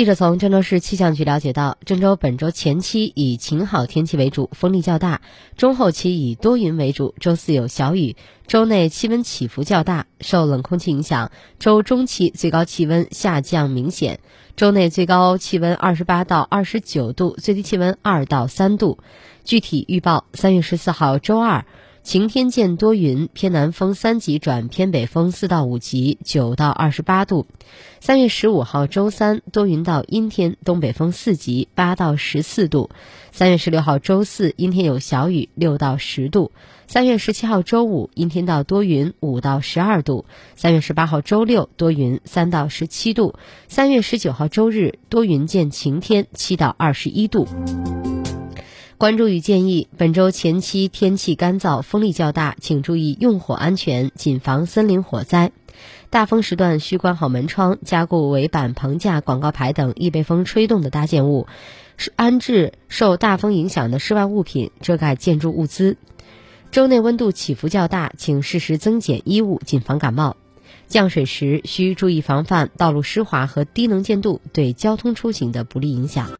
记者从郑州市气象局了解到，郑州本周前期以晴好天气为主，风力较大；中后期以多云为主，周四有小雨。周内气温起伏较大，受冷空气影响，周中期最高气温下降明显。周内最高气温二十八到二十九度，最低气温二到三度。具体预报：三月十四号周二。晴天见多云，偏南风三级转偏北风四到五级，九到二十八度。三月十五号周三多云到阴天，东北风四级，八到十四度。三月十六号周四阴天有小雨，六到十度。三月十七号周五阴天到多云，五到十二度。三月十八号周六多云，三到十七度。三月十九号周日多云见晴天，七到二十一度。关注与建议：本周前期天气干燥，风力较大，请注意用火安全，谨防森林火灾。大风时段需关好门窗，加固围板、棚架、广告牌等易被风吹动的搭建物，安置受大风影响的室外物品，遮盖建筑物资。周内温度起伏较大，请适时增减衣物，谨防感冒。降水时需注意防范道路湿滑和低能见度对交通出行的不利影响。